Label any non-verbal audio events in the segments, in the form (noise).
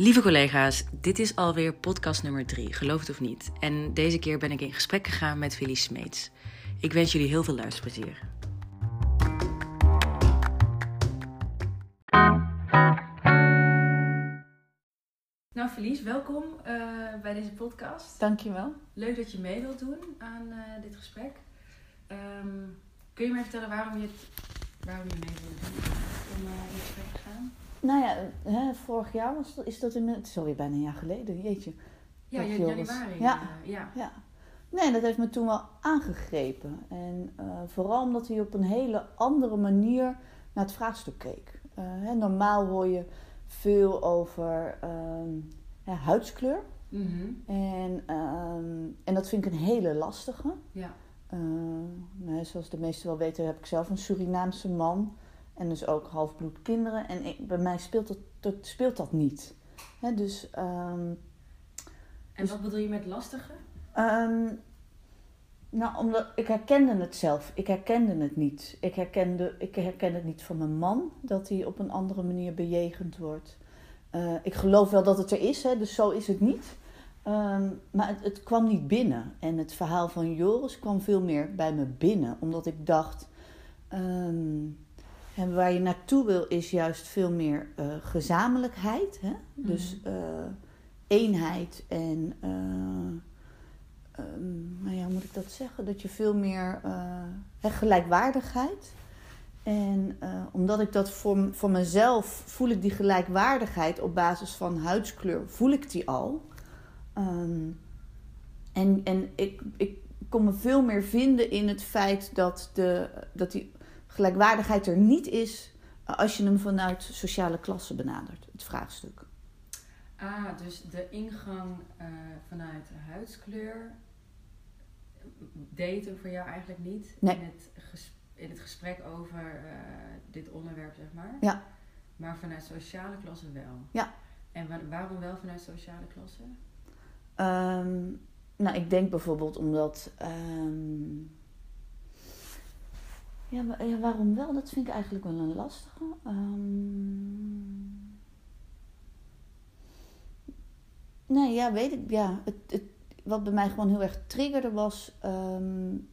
Lieve collega's, dit is alweer podcast nummer 3, geloof het of niet. En deze keer ben ik in gesprek gegaan met Willy Smeets. Ik wens jullie heel veel luisterplezier. Nou, Felice, welkom uh, bij deze podcast. Dankjewel. Leuk dat je mee wilt doen aan uh, dit gesprek. Um, kun je mij vertellen waarom je, het, waarom je mee wilt doen om uh, in gesprek te gaan? Nou ja, hè, vorig jaar was dat, is dat in, het is alweer bijna een jaar geleden, jeetje. Ja, in januari. Ja. Uh, ja. ja. Nee, dat heeft me toen wel aangegrepen. En uh, vooral omdat hij op een hele andere manier naar het vraagstuk keek. Uh, hè, normaal hoor je veel over uh, huidskleur. Mm -hmm. en, ehm, en dat vind ik een hele lastige. Ja. nou, zoals de meesten wel weten, heb ik zelf een Surinaamse man. En dus ook halfbloed kinderen. En ik, bij mij speelt dat, dat, speelt dat niet. He, dus, um, en dus, wat bedoel je met lastige? Um, nou, omdat ik herkende het zelf. Ik herkende het niet. Ik, herkende, ik herken het niet van mijn man, dat hij op een andere manier bejegend wordt. Uh, ik geloof wel dat het er is, hè, dus zo is het niet. Um, maar het, het, kwam niet binnen. En het verhaal van Joris kwam veel meer bij me binnen. Omdat ik dacht... Um, en waar je naartoe wil is juist veel meer uh, gezamenlijkheid. Hè? Mm. Dus uh, eenheid en, uh, um, nou ja, hoe moet ik dat zeggen? Dat je veel meer gelijkwaardigheid. En omdat ik dat voor, voor mezelf voel ik die gelijkwaardigheid op basis van huidskleur, voel ik die al. Um, en en ik, ik kon me veel meer vinden in het feit dat, de, dat die gelijkwaardigheid er niet is als je hem vanuit sociale klasse benadert, het vraagstuk. Ah, dus de ingang uh, vanuit huidskleur deed hem voor jou eigenlijk niet nee. in, het in het gesprek over uh, dit onderwerp, zeg maar. Ja. Maar vanuit sociale klasse wel. Ja. En wa waarom wel vanuit sociale klasse? Um, nou, ik denk bijvoorbeeld omdat. Um, ja, maar, ja, waarom wel? Dat vind ik eigenlijk wel een lastige. Um... Nee, ja, weet ik. Ja, het, het, wat bij mij gewoon heel erg triggerde was. Um...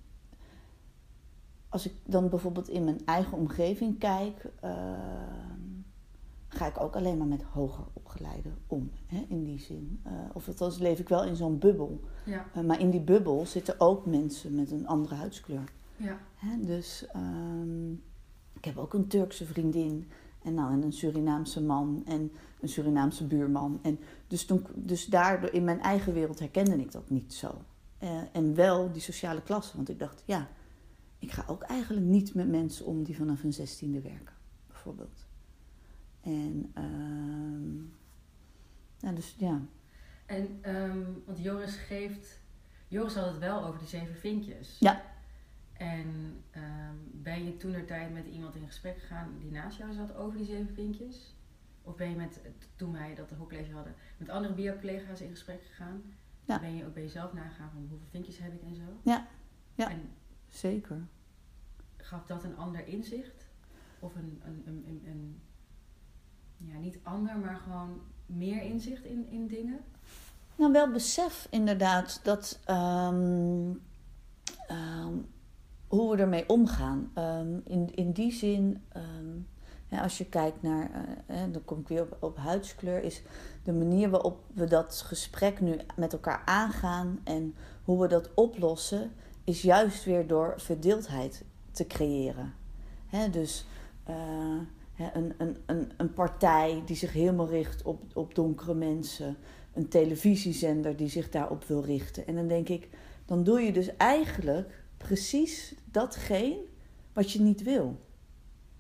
als ik dan bijvoorbeeld in mijn eigen omgeving kijk. Uh... ga ik ook alleen maar met hoger opgeleiden om. Hè, in die zin. Uh, of althans leef ik wel in zo'n bubbel. Ja. Uh, maar in die bubbel zitten ook mensen met een andere huidskleur. Ja. Hè, dus um, ik heb ook een Turkse vriendin en, nou, en een Surinaamse man en een Surinaamse buurman. En dus, toen, dus daardoor in mijn eigen wereld herkende ik dat niet zo. Uh, en wel die sociale klasse, want ik dacht, ja, ik ga ook eigenlijk niet met mensen om die vanaf hun zestiende werken, bijvoorbeeld. En, uh, nou, dus ja. En, um, want Joris geeft, Joris had het wel over die zeven vinkjes. Ja. En um, ben je toen er tijd met iemand in gesprek gegaan die naast jou zat over die zeven vinkjes? Of ben je met, toen wij dat hoekcollege hadden, met andere bio-collega's in gesprek gegaan? Ja. Ben je ook bij jezelf nagegaan van hoeveel vinkjes heb ik en zo? Ja, ja en zeker. Gaf dat een ander inzicht? Of een, een, een, een, een ja, niet ander, maar gewoon meer inzicht in, in dingen? Nou, wel besef inderdaad dat um, um, hoe we ermee omgaan. Um, in, in die zin, ja, als je kijkt naar, uh, dan kom ik weer op, op huidskleur, is de manier waarop we dat gesprek nu met elkaar aangaan en hoe we dat oplossen, is juist weer door verdeeldheid te creëren. Hè, dus uh, een, een, een, een partij die zich helemaal richt op, op donkere mensen, een televisiezender die zich daarop wil richten. En dan denk ik, dan doe je dus eigenlijk precies datgene wat je niet wil.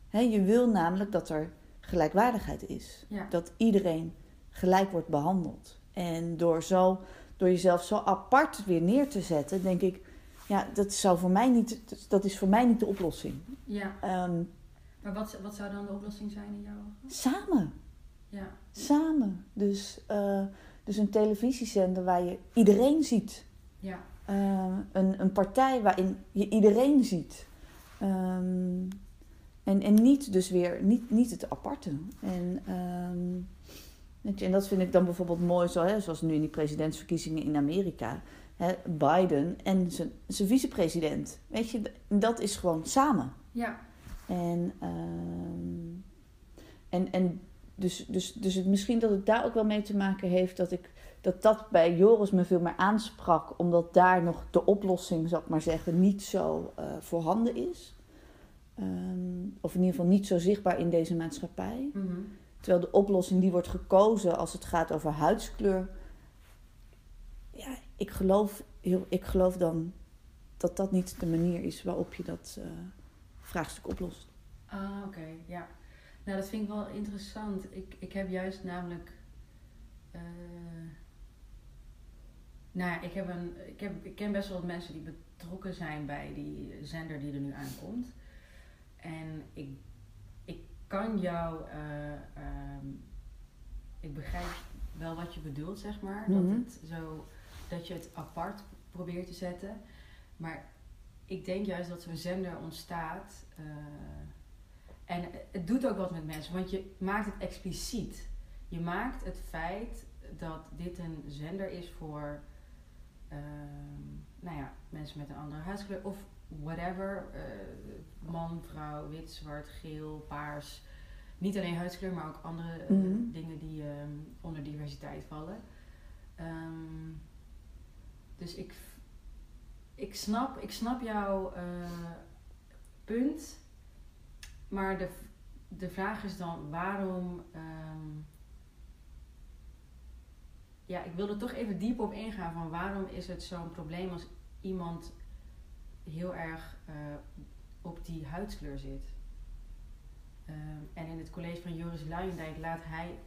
He, je wil namelijk dat er gelijkwaardigheid is. Ja. Dat iedereen gelijk wordt behandeld. En door, zo, door jezelf zo apart weer neer te zetten, denk ik, ja, dat, zou voor mij niet, dat is voor mij niet de oplossing. Ja. Um, maar wat, wat zou dan de oplossing zijn in jouw ogen? Samen. Ja. Samen. Dus, uh, dus een televisiezender waar je iedereen ziet. Ja. Uh, een, een partij waarin je iedereen ziet. Um, en, en niet dus weer, niet, niet het aparte. En um, Weet je, en dat vind ik dan bijvoorbeeld mooi, zo, hè, zoals nu in die presidentsverkiezingen in Amerika. Hè, Biden en zijn, zijn vicepresident. Weet je, dat is gewoon samen. Ja. En, ehm, en, en dus, dus, dus het, misschien dat het daar ook wel mee te maken heeft dat ik dat dat bij Joris me veel meer aansprak, omdat daar nog de oplossing, zal ik maar zeggen, niet zo eh, voorhanden is. Ehm, of in ieder geval niet zo zichtbaar in deze maatschappij. Mhm. Terwijl de oplossing die wordt gekozen als het gaat over huidskleur. Ja, ik geloof, heel, ik geloof dan dat dat niet de manier is waarop je dat eh, vraagstuk oplost. Ah, oké, ja. Nou, dat vind ik wel interessant. Ik, ik heb juist namelijk. eh, nou ik, heb een, ik, heb, ik ken best wel wat mensen die betrokken zijn bij die zender die er nu aankomt. En ik, ik kan jou. eh, ehm, ik begrijp wel wat je bedoelt, zeg maar. Mhm. Dat, het zo, dat je het apart probeert te zetten. Maar ik denk juist dat zo'n zender ontstaat. eh, en het doet ook wat met mensen, want je maakt het expliciet. Je maakt het feit dat dit een zender is voor nou ja, mensen met een andere huidskleur of whatever. eh, man, vrouw, wit, zwart, geel, paars. Niet alleen huidskleur, maar ook andere eh, Mhm. dingen die ehm, onder diversiteit vallen. Ehm, dus ik, ik, snap, ik snap jouw eh, punt. Maar de, de vraag is dan waarom. ehm, ja, ik wil er toch even diep op ingaan van waarom is het zo'n probleem als iemand heel erg eh, op die huidskleur zit. Ehm, en in het college van Joris Luijendijk laat hij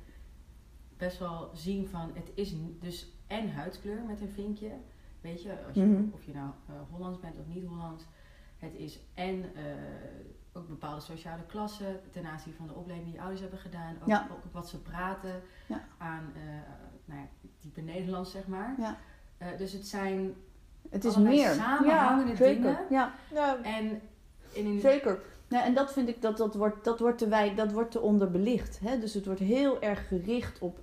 best wel zien van het is dus en huidskleur met een vinkje. Weet je, als je Mhm. of je nou eh, Hollands bent of niet Hollands. Het is en eh, ook bepaalde sociale klassen ten aanzien van de opleiding die je ouders hebben gedaan. Ook, Ja. ook wat ze praten Ja. aan nou ja, type Nederlands, zeg maar. Ja. Eh, dus het zijn Het is meer. samenhangende ja, zeker. dingen. Ja, ja en in zeker. Ja, en dat vind ik dat dat wordt, dat wordt te, wij, dat wordt te onderbelicht. Hè? Dus het wordt heel erg gericht op,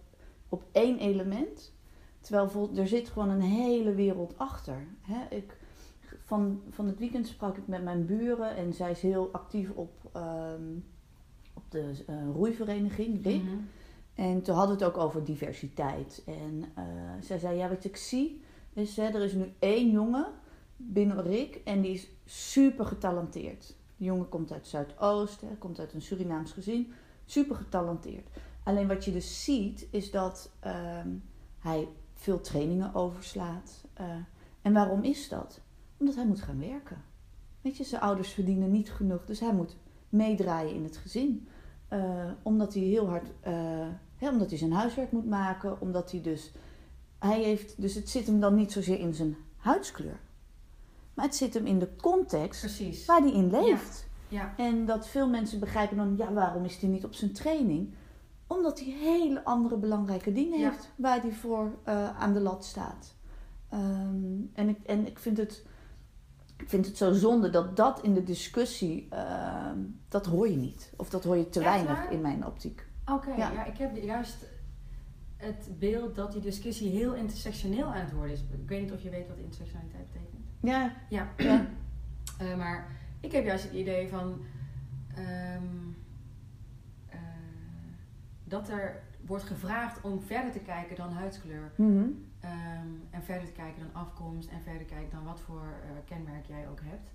op één element. Terwijl vol- er zit gewoon een hele wereld achter. Hè? Ik, van, van het weekend sprak ik met mijn buren en zij is heel actief op, ehm, op de eh, roeivereniging, Rick. En toen hadden we het ook over diversiteit. En eh, zij zei, ja, wat ik zie is, hè, er is nu één jongen binnen Rick en die is super getalenteerd. Die jongen komt uit Zuidoost, hè, komt uit een Surinaams gezin, super getalenteerd. Alleen wat je dus ziet is dat ehm, hij veel trainingen overslaat. eh, en waarom is dat? Omdat hij moet gaan werken. Weet je, zijn ouders verdienen niet genoeg, dus hij moet meedraaien in het gezin. Eh, omdat hij heel hard, omdat hij zijn huiswerk moet maken, omdat hij dus, hij heeft, dus het zit hem dan niet zozeer in zijn huidskleur, maar het zit hem in de context Precies. waar hij in leeft. Ja. En dat veel mensen begrijpen dan, ja, waarom is hij niet op zijn training? Omdat hij hele andere belangrijke dingen Ja. heeft waar hij voor eh, aan de lat staat. Ehm, en, ik, en ik vind het. Ik vind het zo zonde dat dat in de discussie, ehm, dat hoor je niet. Of dat hoor je te Echt weinig waar? in mijn optiek. Oké, Ja. ja. ik heb juist het beeld dat die discussie heel intersectioneel aan het worden is. Ik weet niet of je weet wat intersectionaliteit betekent. Ja, Ja, ja. (clears throat) Eh, maar ik heb juist het idee van ehm, eh, dat er wordt gevraagd om verder te kijken dan huidskleur. Mhm. Ehm, en verder te kijken dan afkomst en verder te kijken dan wat voor eh, kenmerk jij ook hebt.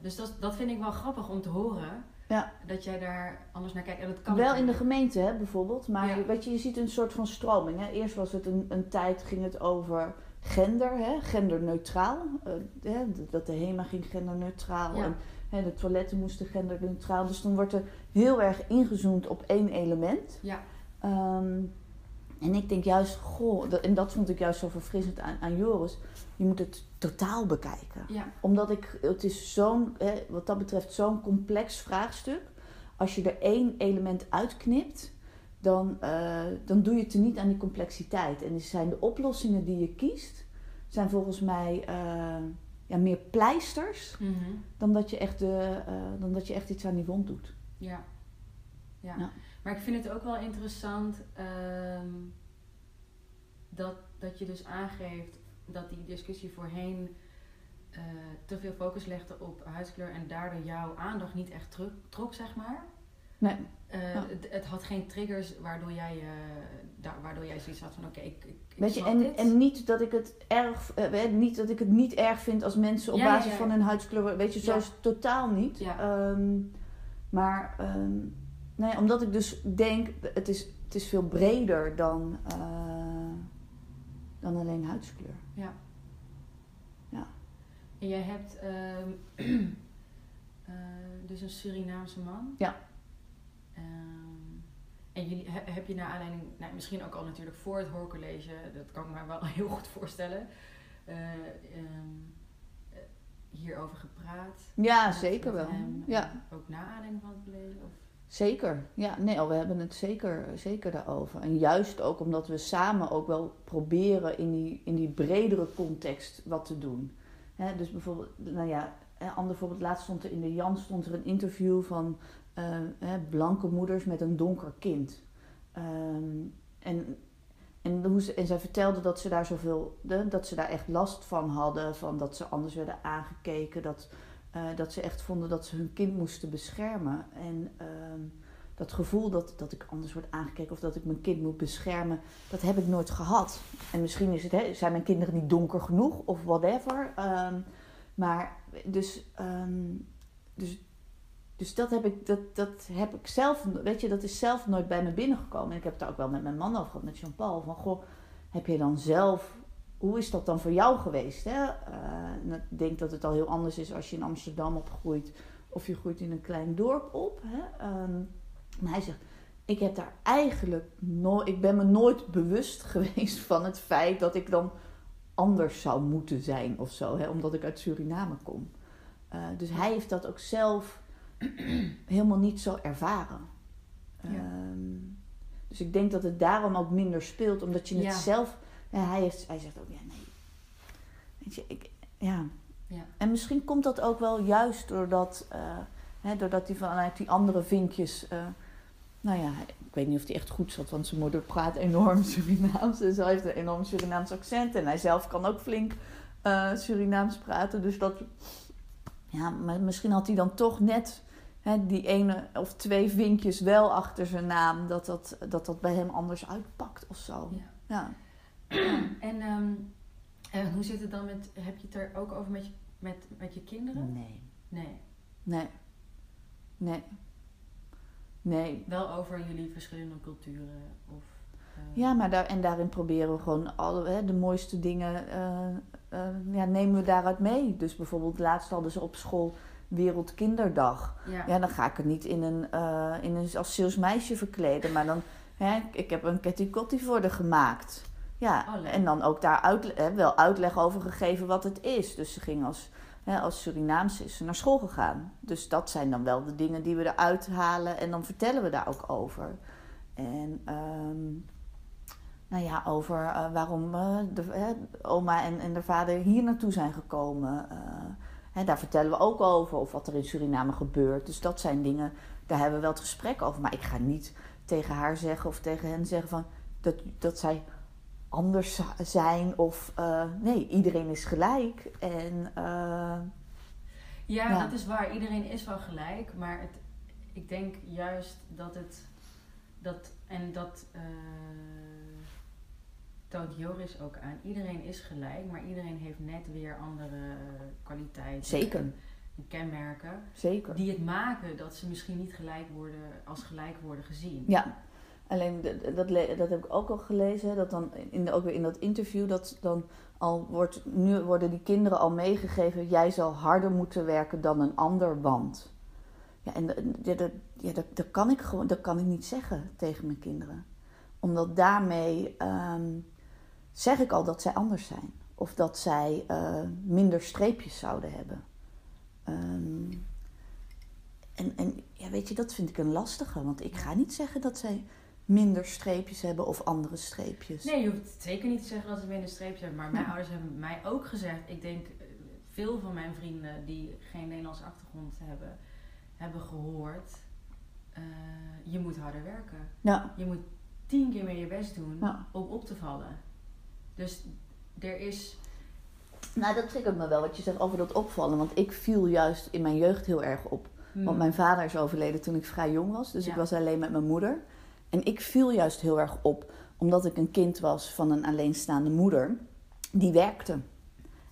Dus dat, dat vind ik wel grappig om te horen. Ja. Dat jij daar anders naar kijkt. En dat kan Wel in de gemeente hè, bijvoorbeeld. Maar Ja. weet je, je ziet een soort van stroming. Hè. Eerst was het een, een tijd, ging het over gender, hè, genderneutraal. Eh, hè, dat de HEMA ging genderneutraal. Ja. En hè, de toiletten moesten genderneutraal. Dus dan wordt er heel erg ingezoomd op één element. Ja. Ehm, en ik denk juist, goh, dat- en dat vond ik juist zo verfrissend aan, aan Joris. Je moet het totaal bekijken Ja, omdat ik, het is zo'n, wat dat betreft, zo'n complex vraagstuk. Als je er één element uitknipt, dan, eh, dan doe je het er niet aan die complexiteit. En dus zijn de oplossingen die je kiest, zijn volgens mij eh, ja, meer pleisters Mhm. dan dat, je echt de, eh, dan dat je echt iets aan die wond doet. ja. ja. Ja. Maar ik vind het ook wel interessant ehm, dat, dat je dus aangeeft dat die discussie voorheen eh, te veel focus legde op huidskleur en daardoor jouw aandacht niet echt trok, trok zeg maar. Nee. Eh, Ja. het, het had geen triggers waardoor jij, daar, waardoor jij zoiets had van oké, ik, ik, ik Weet je, en, dit. en niet dat ik het erg, eh, niet dat ik het niet erg vind als mensen op Ja, basis ja. van hun huidskleur, weet je, zo is het totaal niet. Ja. Ehm, maar ehm, nee, omdat ik dus denk, het is, het is veel breder dan, eh, dan alleen huidskleur. Ja. Ja. En jij hebt ehm, (clears throat) eh, dus een Surinaamse man. Ja. Ehm, en jullie, he- heb je naar aanleiding, nou, misschien ook al natuurlijk voor het hoorcollege, dat kan ik me wel (laughs) heel goed voorstellen, eh, ehm, eh, hierover gepraat? Ja, zeker wel. hem, Ja. Ook na aanleiding van het college? Of? Zeker, ja, nee, we hebben het zeker, zeker daarover. En juist ook omdat we samen ook wel proberen in die, in die bredere context wat te doen. Hè, dus bijvoorbeeld, nou ja, ander voorbeeld, laatst stond er in de Jan stond er een interview van eh, blanke moeders met een donker kind. Ehm, en, en, hoe ze, en zij vertelde dat ze daar zoveel, dat ze daar echt last van hadden, van dat ze anders werden aangekeken, dat eh, dat ze echt vonden dat ze hun kind moesten beschermen. En ehm, dat gevoel dat, dat ik anders word aangekeken of dat ik mijn kind moet beschermen, dat heb ik nooit gehad. En misschien is het, hè, zijn mijn kinderen niet donker genoeg of whatever. Ehm, maar dus, ehm, dus, dus dat, heb ik, dat, dat heb ik zelf, weet je, dat is zelf nooit bij me binnengekomen. En ik heb het daar ook wel met mijn man over gehad, met Jean-Paul. Van goh, heb je dan zelf hoe is dat dan voor jou geweest? Hè? Eh, ik denk dat het al heel anders is als je in Amsterdam opgroeit of je groeit in een klein dorp op. Hè? Ehm, maar hij zegt, ik heb daar eigenlijk nooit, ik ben me nooit bewust (laughs) geweest van het feit dat ik dan anders zou moeten zijn of zo, hè? omdat ik uit Suriname kom. Eh, dus hij heeft dat ook zelf (clears throat) helemaal niet zo ervaren. Ja. Ehm, dus ik denk dat het daarom ook minder speelt, omdat je het zelf en hij, heeft, hij zegt ook, ja, nee. Weet je, ik, ja. Ja. En misschien komt dat ook wel juist doordat, eh, hè, doordat hij vanuit die andere vinkjes, eh, nou ja, ik weet niet of hij echt goed zat, want zijn moeder praat enorm Surinaams en zo heeft een enorm Surinaams accent en hij zelf kan ook flink eh, Surinaams praten, dus dat, ja, maar misschien had hij dan toch net hè, die ene of twee vinkjes wel achter zijn naam, dat dat, dat, dat bij hem anders uitpakt of zo. Ja. ja. (clears throat) En ehm, eh, hoe zit het dan met, heb je het er ook over met je, met, met je kinderen? Nee. Nee. Nee. Nee. Nee. Wel over jullie verschillende culturen? Of, eh, Ja, maar daar, en daarin proberen we gewoon alle, hè, de mooiste dingen, eh, ja, nemen we daaruit mee. Dus bijvoorbeeld laatst hadden ze op school Wereldkinderdag. Ja. Ja, dan ga ik het niet in een, in een als salesmeisje verkleden, maar dan, hè, ik heb een Ketty voor haar gemaakt. Ja, Oh, en dan ook daar hè, wel uitleg over gegeven wat het is. Dus ze ging als, hè, als Surinaamse is ze naar school gegaan. Dus dat zijn dan wel de dingen die we eruit halen en dan vertellen we daar ook over. En ehm, nou ja, over eh, waarom eh, de hè, oma en, en de vader hier naartoe zijn gekomen. eh, hè, daar vertellen we ook over, of wat er in Suriname gebeurt. Dus dat zijn dingen, daar hebben we wel het gesprek over. Maar ik ga niet tegen haar zeggen of tegen hen zeggen van dat, dat zij anders zijn. Of eh, nee, iedereen is gelijk. En eh, Ja, Ja. dat is waar. Iedereen is wel gelijk. Maar het, ik denk juist dat het... Dat, en dat eh toont Joris ook aan. Iedereen is gelijk, maar iedereen heeft net weer andere kwaliteiten. Zeker. En kenmerken. zeker. Die het maken dat ze misschien niet gelijk worden, als gelijk worden gezien. Ja, alleen dat, dat heb ik ook al gelezen. Dat dan in ook weer in dat interview, dat dan al wordt, nu worden die kinderen al meegegeven, jij zal harder moeten werken dan een ander, want. Ja, en dat, ja, dat kan ik gewoon, dat kan ik niet zeggen tegen mijn kinderen. Omdat daarmee ehm, zeg ik al dat zij anders zijn. Of dat zij eh, minder streepjes zouden hebben. Ehm, en, en ja, weet je, dat vind ik een lastige. Want ik ga niet zeggen dat zij minder streepjes hebben of andere streepjes. Nee, je hoeft zeker niet te zeggen dat ze minder streepjes hebben. Maar mijn Ja. ouders hebben mij ook gezegd. Ik denk, eh, veel van mijn vrienden die geen Nederlandse achtergrond hebben, hebben gehoord. eh, je moet harder werken. Ja. Je moet tien keer meer je best doen Ja. om op te vallen. Dus er is. Nou, dat triggert me wel wat je zegt over dat opvallen. Want ik viel juist in mijn jeugd heel erg op. Want mijn vader is overleden toen ik vrij jong was. Dus ik was alleen met mijn moeder. En ik viel juist heel erg op. Omdat ik een kind was van een alleenstaande moeder. Die werkte.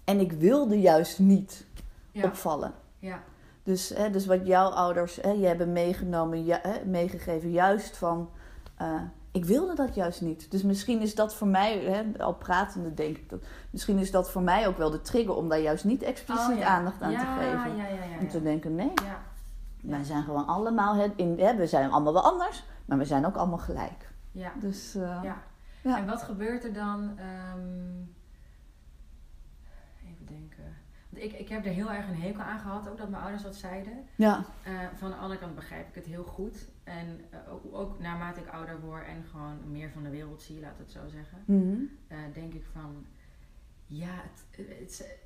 En ik wilde juist niet ja, opvallen. ja, Dus, hè, dus wat jouw ouders hè, je hebben meegenomen, ju- hè, meegegeven, juist van. eh, ik wilde dat juist niet. Dus misschien is dat voor mij, hè, al pratende denk ik dat. Misschien is dat voor mij ook wel de trigger om daar juist niet expliciet Oh, ja. aandacht aan ja, te geven. Ja, ja, ja. Om te ja. denken, nee, ja. wij zijn gewoon allemaal. hè, In, hè, we zijn allemaal wel anders, maar we zijn ook allemaal gelijk. ja. Dus eh, Ja. Ja. En wat gebeurt er dan? ehm, even denken. Want ik, ik heb er heel erg een hekel aan gehad, ook dat mijn ouders dat zeiden. ja. Eh, van de andere kant begrijp ik het heel goed. En eh, ook, ook naarmate ik ouder word en gewoon meer van de wereld zie, laat het zo zeggen. Mhm. denk ik van, ja, het, het, ze,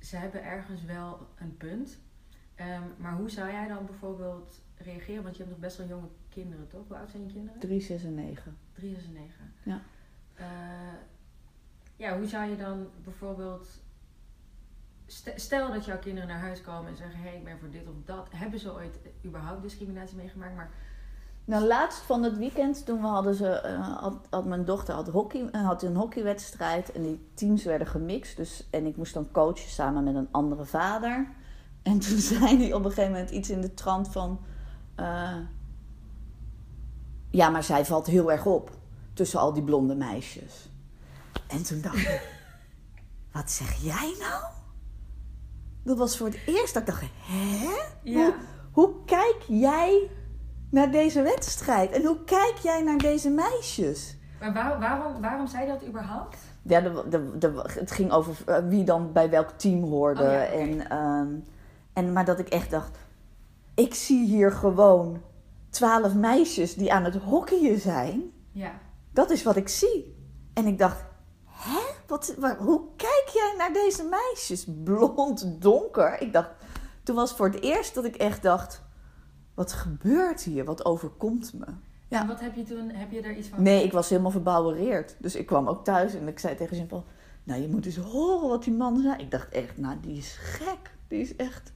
ze hebben ergens wel een punt. Ehm, maar hoe zou jij dan bijvoorbeeld reageren? Want je hebt nog best wel jonge kinderen, toch? Hoe oud zijn je kinderen? 3, 6 en 9. Drie, zes en negen. Ja. Eh, ja, hoe zou je dan bijvoorbeeld... st- Stel dat jouw kinderen naar huis komen en zeggen... hé, hey, ik ben voor dit of dat. Hebben ze ooit überhaupt discriminatie meegemaakt? Maar Nou, laatst van het weekend, toen we hadden ze, eh, had, had mijn dochter had hockey, eh, had een hockeywedstrijd en die teams werden gemixt. Dus, en ik moest dan coachen samen met een andere vader. En toen (laughs) zei hij op een gegeven moment iets in de trant van... eh, ja, maar zij valt heel erg op tussen al die blonde meisjes. En toen dacht ik, (laughs) wat zeg jij nou? Dat was voor het eerst dat ik dacht, hè? Hoe, hoe kijk jij naar deze wedstrijd? En hoe kijk jij naar deze meisjes? Maar waar- waarom, waarom zei dat überhaupt? Ja, de, de, de, het ging over eh, wie dan bij welk team hoorde. Oh ja, en, ehm, en, maar dat ik echt dacht, ik zie hier gewoon twaalf meisjes die aan het hockeyen zijn. Ja. Dat is wat ik zie. En ik dacht, hè? Wat, waar- hoe kijk jij naar deze meisjes? Blond, donker. Ik dacht, toen was het voor het eerst dat ik echt dacht, wat gebeurt hier? Wat overkomt me? Ja. En wat heb je toen, heb je daar iets van... Nee, ik was helemaal verbouwereerd. Dus ik kwam ook thuis en ik zei tegen Jean-Paul... Nou, je moet eens horen wat die man zei. Ik dacht echt, nou, die is gek. Die is echt...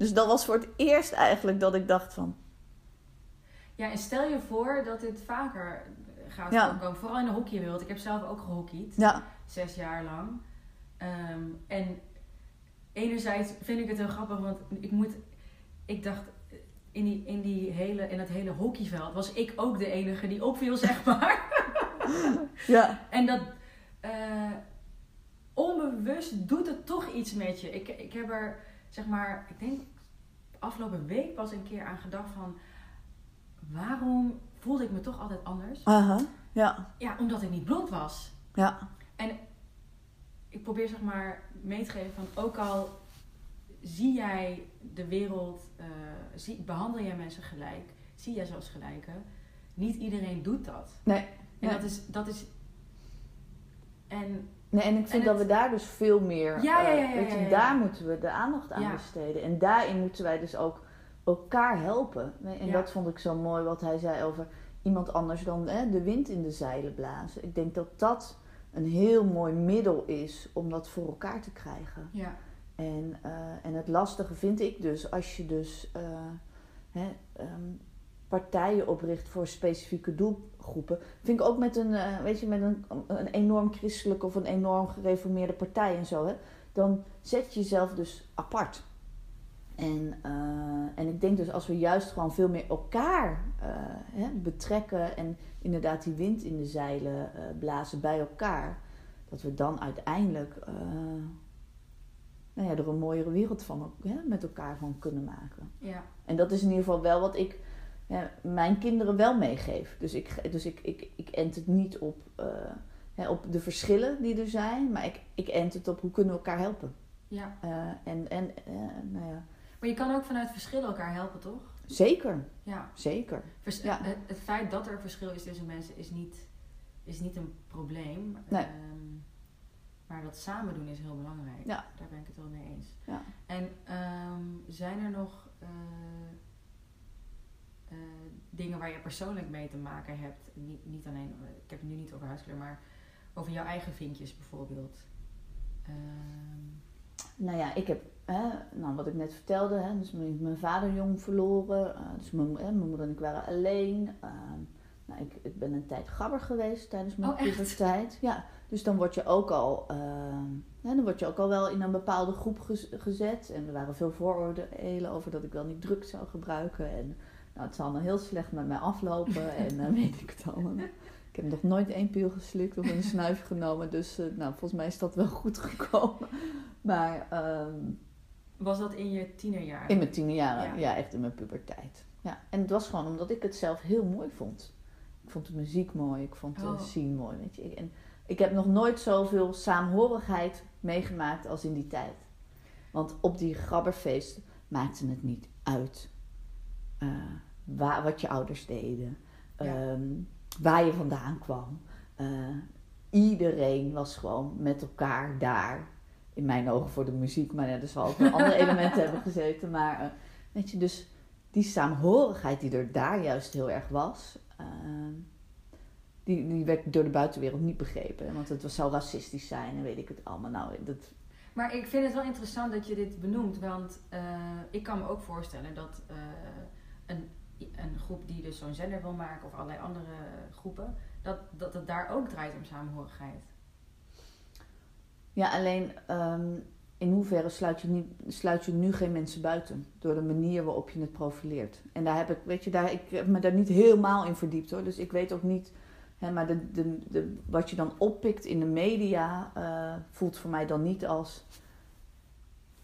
Dus dat was voor het eerst eigenlijk dat ik dacht van... Ja, en stel je voor dat dit vaker gaat Ja. voorkomen. Vooral in de hockeywereld. Ik heb zelf ook gehockeyd. Ja, Zes jaar lang. Ehm, en enerzijds vind ik het heel grappig, want ik moet... Ik dacht, in, die, in, die hele, in het hele hockeyveld was ik ook de enige die opviel, (laughs) zeg maar. (laughs) ja, En dat eh, onbewust doet het toch iets met je. Ik, ik heb er, zeg maar, ik denk afgelopen week pas een keer aan gedacht van... Waarom voelde ik me toch altijd anders? aha, ja, Ja, omdat ik niet blond was. ja, En ik probeer zeg maar mee te geven van ook al zie jij de wereld, eh, zie, behandel jij mensen gelijk, zie jij ze als gelijke, niet iedereen doet dat. nee. En nee. dat is, dat is, en Nee, en ik vind En dat het- we daar dus veel meer... Ja, ja, eh, ja, ja, weet je, daar moeten we de aandacht aan besteden. En daarin moeten wij dus ook elkaar helpen. En dat vond ik zo mooi wat hij zei over iemand anders dan hè, de wind in de zeilen blazen. Ik denk dat dat een heel mooi middel is om dat voor elkaar te krijgen. ja, En, eh, en het lastige vind ik dus als je dus eh, hè, ehm, partijen opricht voor specifieke doelgroepen. Vind ik ook met een, eh, weet je, met een, een enorm christelijke of een enorm gereformeerde partij en zo. Hè, dan zet je jezelf dus apart. En, eh, en ik denk dus als we juist gewoon veel meer elkaar eh, hè, betrekken en inderdaad die wind in de zeilen blazen bij elkaar, dat we dan uiteindelijk nou ja, er een mooiere wereld van hè, met elkaar van kunnen maken. ja, En dat is in ieder geval wel wat ik ja, mijn kinderen wel meegeef. Dus ik, dus ik, ik, ik ent het niet op, eh, hè, op de verschillen die er zijn, maar ik, ik ent het op hoe kunnen we elkaar helpen. ja. Eh, en en eh, nou ja, Maar je kan ook vanuit verschillen elkaar helpen, toch? zeker, Ja. zeker. Vers- Ja. het, het feit dat er verschil is tussen mensen is niet, is niet een probleem. Nee. Ehm, maar dat samen doen is heel belangrijk. Ja. Daar ben ik het wel mee eens. Ja. En ehm, zijn er nog dingen waar je persoonlijk mee te maken hebt. Niet, niet alleen, ik heb het nu niet over huiskleur, maar over jouw eigen vinkjes bijvoorbeeld. Ehm, Nou ja, ik heb, hè, nou, wat ik net vertelde, hè, dus mijn, mijn vader jong verloren. eh, dus mijn, hè, mijn moeder en ik waren alleen. Ehm, nou, ik, ik ben een tijd gabber geweest tijdens mijn Oh, puberteit. Ja, dus dan word je ook al, ehm, hè, dan word je ook al wel in een bepaalde groep gez- gezet. En er waren veel vooroordelen over dat ik wel niet drugs zou gebruiken. En nou, het zal allemaal heel slecht met mij aflopen (laughs) en eh, weet ik het allemaal. Ik heb nog nooit één pil geslikt of een snuif genomen. Dus eh, nou, volgens mij is dat wel goed gekomen. Maar ehm, was dat in je tienerjaren? in mijn tien jaren, Ja. ja. echt in mijn puberteit. Ja. En het was gewoon omdat ik het zelf heel mooi vond. Ik vond de muziek mooi, ik vond de Oh. scene mooi. Weet je. En ik heb nog nooit zoveel saamhorigheid meegemaakt als in die tijd. Want op die grabberfeest maakte het niet uit eh, waar, wat je ouders deden, Ja. ehm, waar je vandaan kwam. Eh, iedereen was gewoon met elkaar daar. In mijn ogen voor de muziek, maar ja, er zal ook andere (laughs) elementen hebben gezeten. Maar eh, weet je, dus die saamhorigheid die er daar juist heel erg was, ehm, die, die werd door de buitenwereld niet begrepen. Want het was, zou racistisch zijn en weet ik het allemaal. Nou, dat, Maar ik vind het wel interessant dat je dit benoemt, want eh, ik kan me ook voorstellen dat een, een groep die dus zo'n zender wil maken of allerlei andere groepen, dat, dat het daar ook draait om samenhorigheid. Ja, alleen ehm, in hoeverre sluit je, sluit je nu geen mensen buiten? Door de manier waarop je het profileert. En daar heb ik, weet je, daar, ik heb me daar niet helemaal in verdiept hoor. Dus ik weet ook niet, hè, maar de, de, de, wat je dan oppikt in de media eh, voelt voor mij dan niet als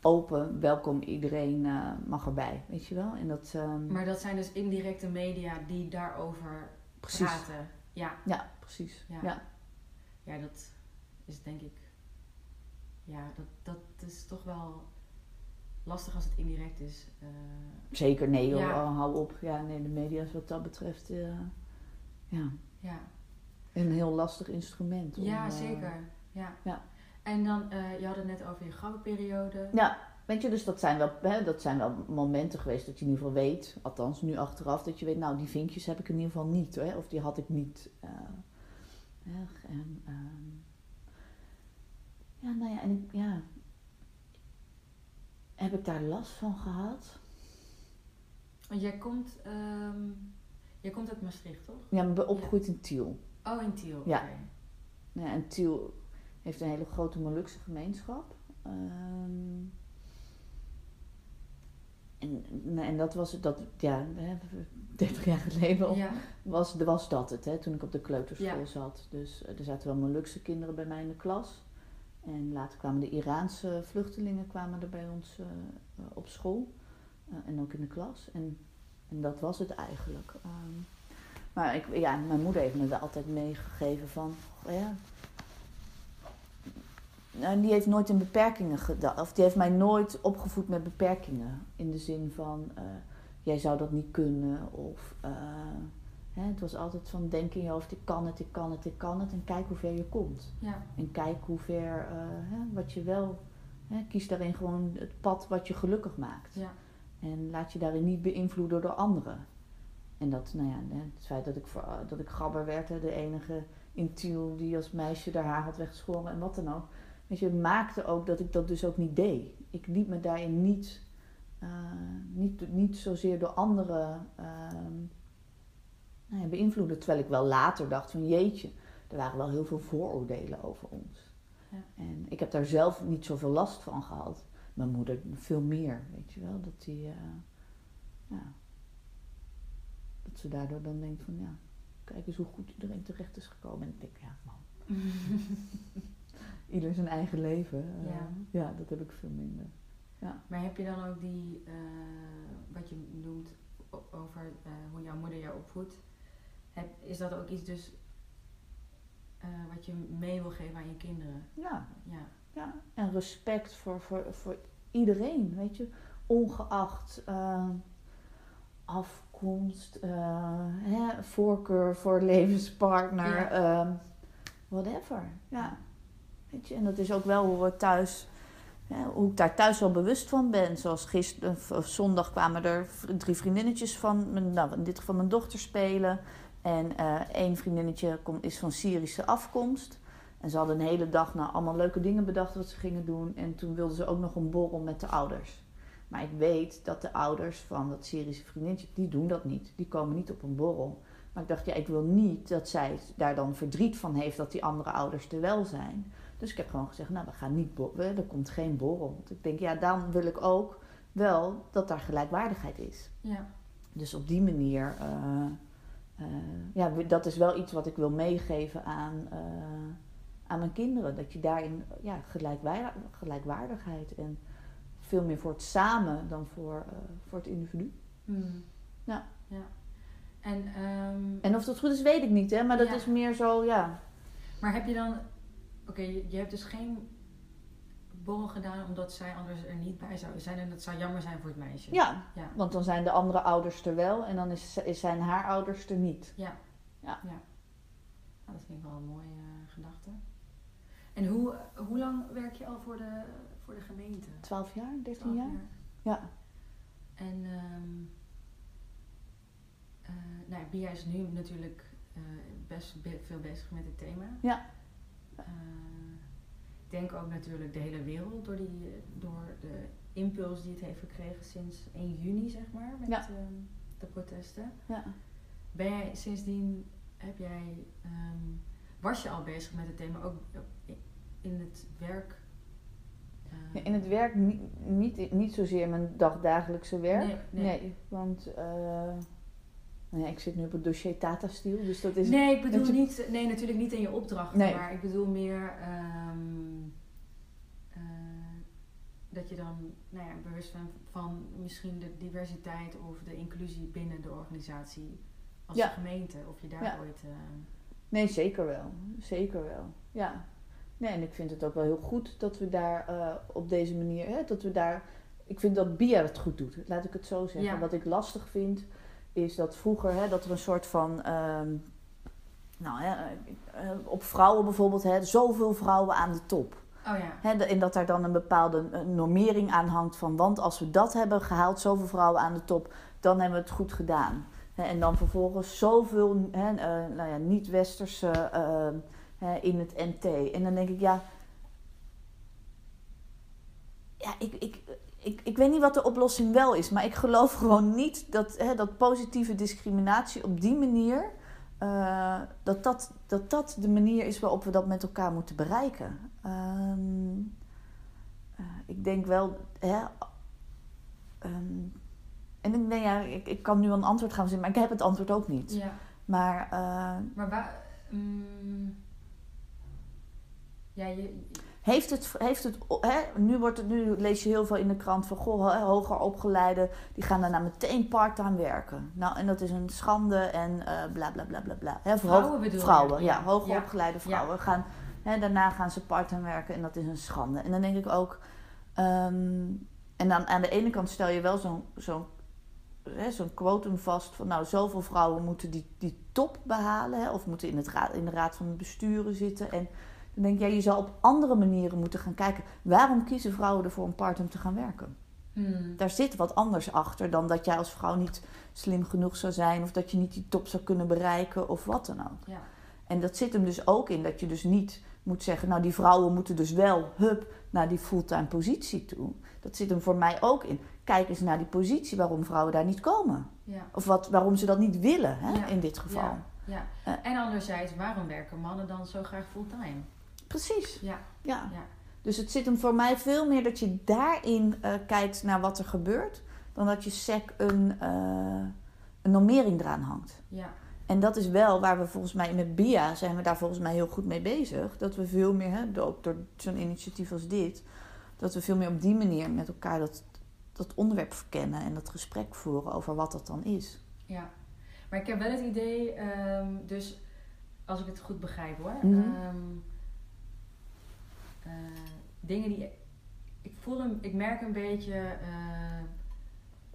open, welkom iedereen eh, mag erbij. Weet je wel? En dat, ehm, Maar dat zijn dus indirecte media die daarover precies. praten. Ja, Ja, precies. Ja. Ja. ja, dat is denk ik. Ja, dat, dat is toch wel lastig als het indirect is. Eh, Zeker, nee joh, Ja. hou op. Ja, nee, de media is wat dat betreft eh, ja, ja. een heel lastig instrument. om, ja, zeker. Ja. ja. En dan, eh, je had het net over je grabbenperiode. Ja, weet je, dus dat zijn, wel, hè, dat zijn wel momenten geweest dat je in ieder geval weet, althans nu achteraf, dat je weet, nou die vinkjes heb ik in ieder geval niet, hè, of die had ik niet. eh, en, ehm, ja, nou ja, en ik, ja, heb ik daar last van gehad? Want jij komt, ehm, jij komt uit Maastricht, toch? Ja, maar opgegroeid in Tiel. Oh, in Tiel. Ja. Ja, en Tiel heeft een hele grote Molukse gemeenschap. Ehm, en, en dat was het, dat, ja, hè, 30 jaar geleden al, Ja. was, was dat het, hè, toen ik op de kleuterschool Ja. zat. Dus eh, er zaten wel Molukse kinderen bij mij in de klas. En later kwamen de Iraanse vluchtelingen kwamen er bij ons eh, eh, op school. En ook in de klas. En, en dat was het eigenlijk. Ehm, maar ik, ja, mijn moeder heeft me er altijd meegegeven van, ja, nou, die heeft nooit in beperkingen gedacht. Of die heeft mij nooit opgevoed met beperkingen. In de zin van, eh, jij zou dat niet kunnen. Of eh, hè, het was altijd van, denk in je hoofd, ik kan het, ik kan het, ik kan het. En kijk hoe ver je komt. Ja. En kijk hoe ver, eh, hè, wat je wel... Hè, kies daarin gewoon het pad wat je gelukkig maakt. Ja. En laat je daarin niet beïnvloeden door anderen. En dat, nou ja, het feit dat ik, voor, dat ik gabber werd, hè, de enige in Tiel die als meisje haar haar had weggeschoren en wat dan ook. Weet je, maakte ook dat ik dat dus ook niet deed. Ik liet me daarin niet, eh, niet, niet zozeer door anderen ehm, nou ja, beïnvloeden. Terwijl ik wel later dacht van jeetje, er waren wel heel veel vooroordelen over ons. Ja. En ik heb daar zelf niet zoveel last van gehad. Mijn moeder veel meer, weet je wel. Dat die, eh, ja, dat ze daardoor dan denkt van ja, kijk eens hoe goed iedereen terecht is gekomen. En ik denk, ja man, (laughs) ieder zijn eigen leven. Eh, Ja. ja, dat heb ik veel minder. Maar heb je dan ook die, eh, wat je noemt over eh, hoe jouw moeder jou opvoedt, heb, is dat ook iets dus wat je mee wil geven aan je kinderen? Ja, Ja. ja. En respect voor, voor, voor iedereen, weet je. Ongeacht afkomst, hè, voorkeur voor levenspartner, Ja. ehm, whatever. Ja. En dat is ook wel hoe we thuis hoe ik daar thuis wel bewust van ben. Zoals gisteren, of zondag kwamen er drie vriendinnetjes van, mijn- nou, in dit geval mijn dochter spelen. En eh, één vriendinnetje kom- is van Syrische afkomst. En ze hadden een hele dag nou, allemaal leuke dingen bedacht wat ze gingen doen. En toen wilden ze ook nog een borrel met de ouders. Maar ik weet dat de ouders van dat Syrische vriendinnetje, die doen dat niet. Die komen niet op een borrel. Maar ik dacht, ja, ik wil niet dat zij daar dan verdriet van heeft dat die andere ouders er wel zijn. Dus ik heb gewoon gezegd, nou, we gaan niet borrelen. Er komt geen borrel. Want ik denk, ja, dan wil ik ook wel dat daar gelijkwaardigheid is. Ja. Dus op die manier, eh, eh, ja, dat is wel iets wat ik wil meegeven aan, eh, aan mijn kinderen. Dat je daarin, ja, gelijkwaar- gelijkwaardigheid en veel meer voor het samen dan voor, voor het individu. Hmm. Ja. ja. En, ehm, En of dat goed is, weet ik niet, hè. Maar dat Ja. is meer zo, ja. maar heb je dan... Oké, je, hebt dus geen borrel gedaan omdat zij anders er niet bij zou zijn. En dat zou jammer zijn voor het meisje. Ja, Ja. want dan zijn de andere ouders er wel en dan is, zijn haar ouders er niet. Ja. Ja. Nou, dat vind ik wel een mooie eh, gedachte. En hoe, hoe lang werk je al voor de, voor de gemeente? 12 jaar, 13 Twaalf jaar? Ja. En ehm eh, nou, ja, Bia is nu natuurlijk eh, best be- veel bezig met het thema. Ja. Eh, ik denk ook natuurlijk de hele wereld door, die, door de impuls die het heeft gekregen sinds 1 juni, zeg maar, met Ja. ehm, de protesten. Ja. Ben jij sindsdien, heb jij, ehm, was je al bezig met het thema, ook in het werk? eh, In het werk niet, niet, niet zozeer mijn dagdagelijkse werk. Nee, nee. want eh, ja, ik zit nu op het dossier Tata Steel, dus dat is... Nee, ik bedoel natu- niet, nee, natuurlijk niet in je opdracht, Nee. maar ik bedoel meer ehm, eh, dat je dan nou ja, bewust bent van misschien de diversiteit of de inclusie binnen de organisatie als Ja. gemeente, of je daar Ja. ooit. eh, Nee, zeker wel. Zeker wel. Ja. Nee, en ik vind het ook wel heel goed dat we daar eh, op deze manier, hè, dat we daar. Ik vind dat Bia het goed doet, laat ik het zo zeggen. Ja. Wat ik lastig vind, is dat vroeger, hè, dat er een soort van. ehm, nou, hè, eh, op vrouwen bijvoorbeeld, hè, zoveel vrouwen aan de top. oh ja, Hè, en dat daar dan een bepaalde eh, normering aan hangt van, want als we dat hebben gehaald, zoveel vrouwen aan de top, dan hebben we het goed gedaan. En dan vervolgens zoveel hè, eh, nou ja, niet-westerse in het NT. En dan denk ik, ja, ja ik, ik, ik, ik weet niet wat de oplossing wel is, maar ik geloof gewoon niet dat, hè, dat positieve discriminatie op die manier, eh, dat, dat, dat dat de manier is waarop we dat met elkaar moeten bereiken. Ehm, eh, ik denk wel, hè, ehm, en ik, denk, ja, ik, ik kan nu een antwoord gaan zien, maar ik heb het antwoord ook niet. ja. Maar eh, Maar waar. mm, ja, je, Heeft het, heeft het hè, nu, wordt het, nu lees je heel veel in de krant van goh, hè, hoger opgeleiden, die gaan daarna meteen part-time werken. Nou, en dat is een schande en eh bla bla bla bla bla. Hè, Vrouwen hoog- bedoel? Vrouwen, ja, Ja, hoger ja, opgeleide vrouwen gaan. Hè, daarna gaan ze part-time werken en dat is een schande. En dan denk ik ook. ehm, en dan aan de ene kant stel je wel zo'n zo'n hè, zo'n quotum vast van nou, zoveel vrouwen moeten die, die top behalen, hè, of moeten in, het raad, in de raad van besturen zitten. En dan denk ja, je zou op andere manieren moeten gaan kijken. Waarom kiezen vrouwen ervoor om part-time te gaan werken? mm, Daar zit wat anders achter dan dat jij als vrouw niet slim genoeg zou zijn, of dat je niet die top zou kunnen bereiken, of wat dan ook. ja. En dat zit hem dus ook in dat je dus niet moet zeggen, nou die vrouwen moeten dus wel, hup, naar die fulltime positie toe. Dat zit hem voor mij ook in. Kijk eens naar die positie waarom vrouwen daar niet komen. ja. Of wat, waarom ze dat niet willen, hè, Ja, in dit geval. Ja, ja. Eh. en anderzijds, waarom werken mannen dan zo graag fulltime? Precies, Ja, ja. ja. Dus het zit hem voor mij veel meer dat je daarin eh, kijkt naar wat er gebeurt, dan dat je sec een, eh, een normering eraan hangt. ja. En dat is wel waar we volgens mij met BIA zijn we daar volgens mij heel goed mee bezig. Dat we veel meer, hè, ook door zo'n initiatief als dit, dat we veel meer op die manier met elkaar dat, dat onderwerp verkennen en dat gesprek voeren over wat dat dan is. Ja, maar ik heb wel het idee, ehm, dus als ik het goed begrijp hoor, Mhm. ehm, eh, dingen die ik voel hem, ik merk een beetje, eh,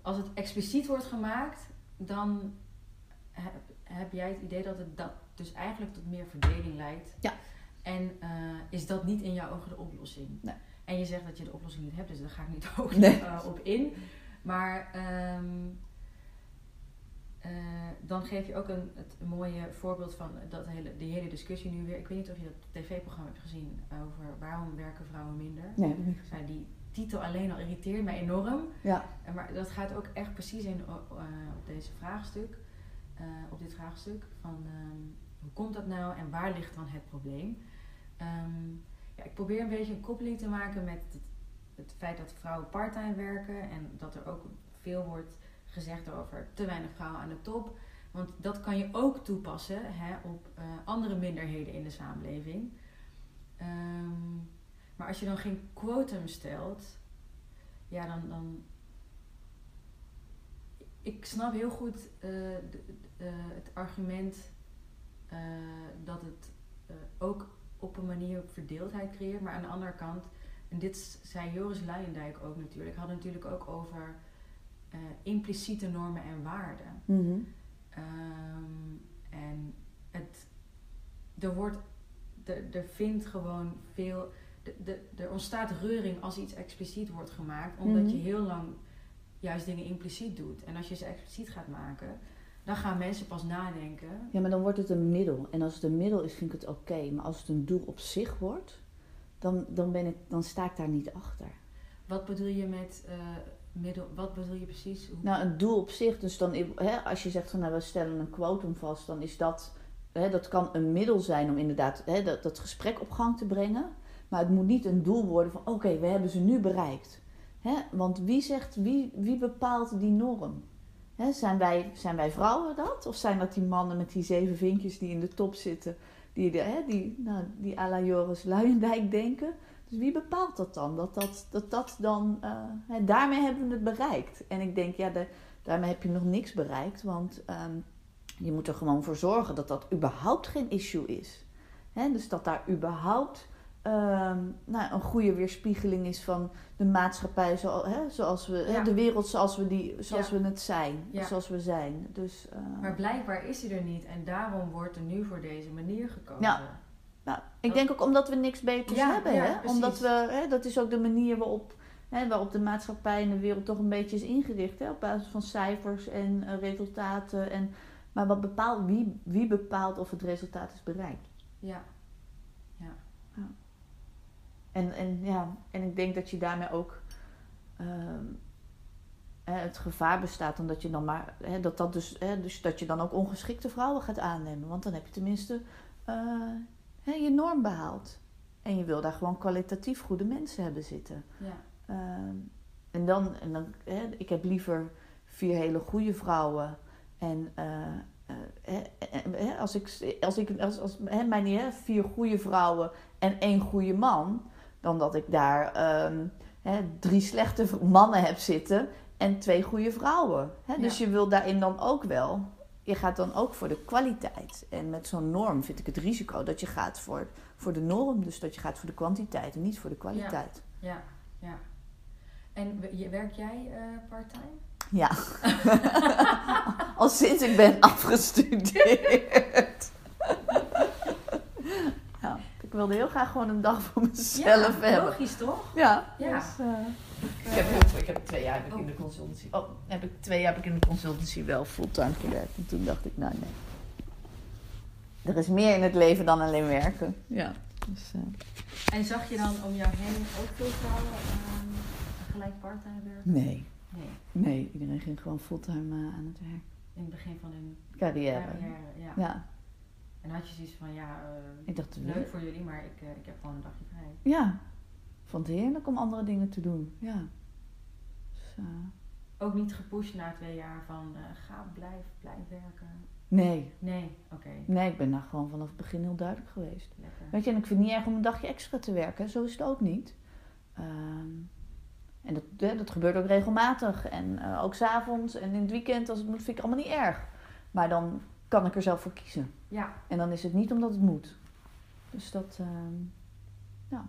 als het expliciet wordt gemaakt, dan heb, heb jij het idee dat het dat dus eigenlijk tot meer verdeling leidt. Ja. En eh, is dat niet in jouw ogen de oplossing? Nee. En je zegt dat je de oplossing niet hebt, dus daar ga ik niet (laughs) ook Nee. op in. Maar ehm, eh, dan geef je ook een, het mooie voorbeeld van dat hele, die hele discussie nu weer. Ik weet niet of je dat tv-programma hebt gezien over waarom werken vrouwen minder. Nee, niet Nou, die titel alleen al irriteert mij enorm. Ja. En Maar dat gaat ook echt precies in eh, op deze vraagstuk. eh, op dit vraagstuk van ehm, hoe komt dat nou en waar ligt dan het probleem? Ehm, ja, ik probeer een beetje een koppeling te maken met het, het feit dat vrouwen parttime werken en dat er ook veel wordt gezegd over te weinig vrouwen aan de top. Want dat kan je ook toepassen hè, op eh, andere minderheden in de samenleving. Ehm, maar als je dan geen quotum stelt, ja, dan. dan ik snap heel goed eh, eh, het argument dat het ook op een manier verdeeldheid creëert. Maar aan de andere kant, en dit zei Joris Luijendijk ook natuurlijk, hadden natuurlijk ook over eh, impliciete normen en waarden. Mhm. Ehm, en het, er wordt, er, er vindt gewoon veel, de, de, er ontstaat reuring als iets expliciet wordt gemaakt, omdat Mhm. je heel lang juist dingen impliciet doet. En als je ze expliciet gaat maken, dan gaan mensen pas nadenken. Ja, maar dan wordt het een middel. En als het een middel is, vind ik het oké. Maar als het een doel op zich wordt, dan, dan, ben ik, dan sta ik daar niet achter. Wat bedoel je met eh, middel, wat bedoel je precies? Nou, een doel op zich, dus dan, hè, als je zegt van nou, we stellen een quotum vast, dan is dat, hè, dat kan een middel zijn om inderdaad hè, dat, dat gesprek op gang te brengen. Maar het moet niet een doel worden van oké, we hebben ze nu bereikt. Hè? Want wie zegt, wie, wie bepaalt die norm? Hè, zijn, wij, zijn wij vrouwen dat? Of zijn dat die mannen met die zeven vinkjes die in de top zitten, die, hè, die, nou, die à la Joris Luijendijk denken? Dus wie bepaalt dat dan? Dat dat, dat, dat dan, eh, hè, daarmee hebben we het bereikt. En ik denk, ja, de, daarmee heb je nog niks bereikt, want ehm, je moet er gewoon voor zorgen dat dat überhaupt geen issue is. Hè, dus dat daar überhaupt ehm, nou, een goede weerspiegeling is van de maatschappij zoals, hè, zoals we, hè, de wereld zoals we, die, zoals Ja. we het zijn, Ja. zoals we zijn. Dus, eh, Maar blijkbaar is hij er niet en daarom wordt er nu voor deze manier gekozen. Ja. Nou, ik denk ook omdat we niks beters Ja, hebben. ja, hè? precies. Omdat we, hè, dat is ook de manier waarop, hè, waarop de maatschappij en de wereld toch een beetje is ingericht. Hè? Op basis van cijfers en eh, resultaten. En, maar wat bepaalt, wie, wie bepaalt of het resultaat is bereikt? Ja. En, en, ja, en ik denk dat je daarmee ook ehm, het gevaar bestaat, omdat je dan maar hè, dat, dat dus, hè, dus dat je dan ook ongeschikte vrouwen gaat aannemen. Want dan heb je tenminste eh, hè, je norm behaald. En je wil daar gewoon kwalitatief goede mensen hebben zitten. ja. Ehm, en dan, en dan hè, ik heb liever vier hele goede vrouwen. En eh, eh, hè, als ik, als ik als, als, hè, mijn hè, vier goede vrouwen en één goede man, dan dat ik daar ehm, hè, drie slechte mannen heb zitten en twee goede vrouwen. Hè? Dus je wil daarin dan ook wel. Je gaat dan ook voor de kwaliteit. En met zo'n norm vind ik het risico dat je gaat voor, voor de norm. Dus dat je gaat voor de kwantiteit en niet voor de kwaliteit. Ja, ja. En werk jij eh parttime? Ja. (laughs) Al sinds ik ben afgestudeerd. (laughs) ja, ik wilde heel graag gewoon een dag voor mezelf ja, hebben. logisch toch? Ja. Ja. Dus, eh, ik, heb, heel- ik heb twee jaar heb ik in de consultancy. Oh, heb ik twee jaar heb ik in de consultancy wel fulltime gewerkt. En toen dacht ik, nou nee. Er is meer in het leven dan alleen werken. Ja. Dus, eh, En zag je dan om jou heen ook veel vrouwen ehm, gelijk parttime werken? nee. Nee, Nee, iedereen ging gewoon fulltime eh, aan het werk. in het begin van hun Carrière. carrière. Ja. Ja, En had je zoiets van, ja, eh, ik dacht, leuk voor jullie, maar ik, ik heb gewoon een dagje vrij. Ja, vond het heerlijk om andere dingen te doen. Ja. Dus, eh, Ook niet gepusht na twee jaar van, eh, ga, blijf, blijf werken. nee, Nee, oké, nee, ik ben daar gewoon vanaf het begin heel duidelijk geweest. lekker. Weet je, en ik vind het niet erg om een dagje extra te werken. Zo is het ook niet. Ehm, en dat, dat gebeurt ook regelmatig. En eh, ook s'avonds en in het weekend, als het moet, vind ik allemaal niet erg. Maar dan kan ik er zelf voor kiezen. Ja, En dan is het niet omdat het moet. Dus dat, ja.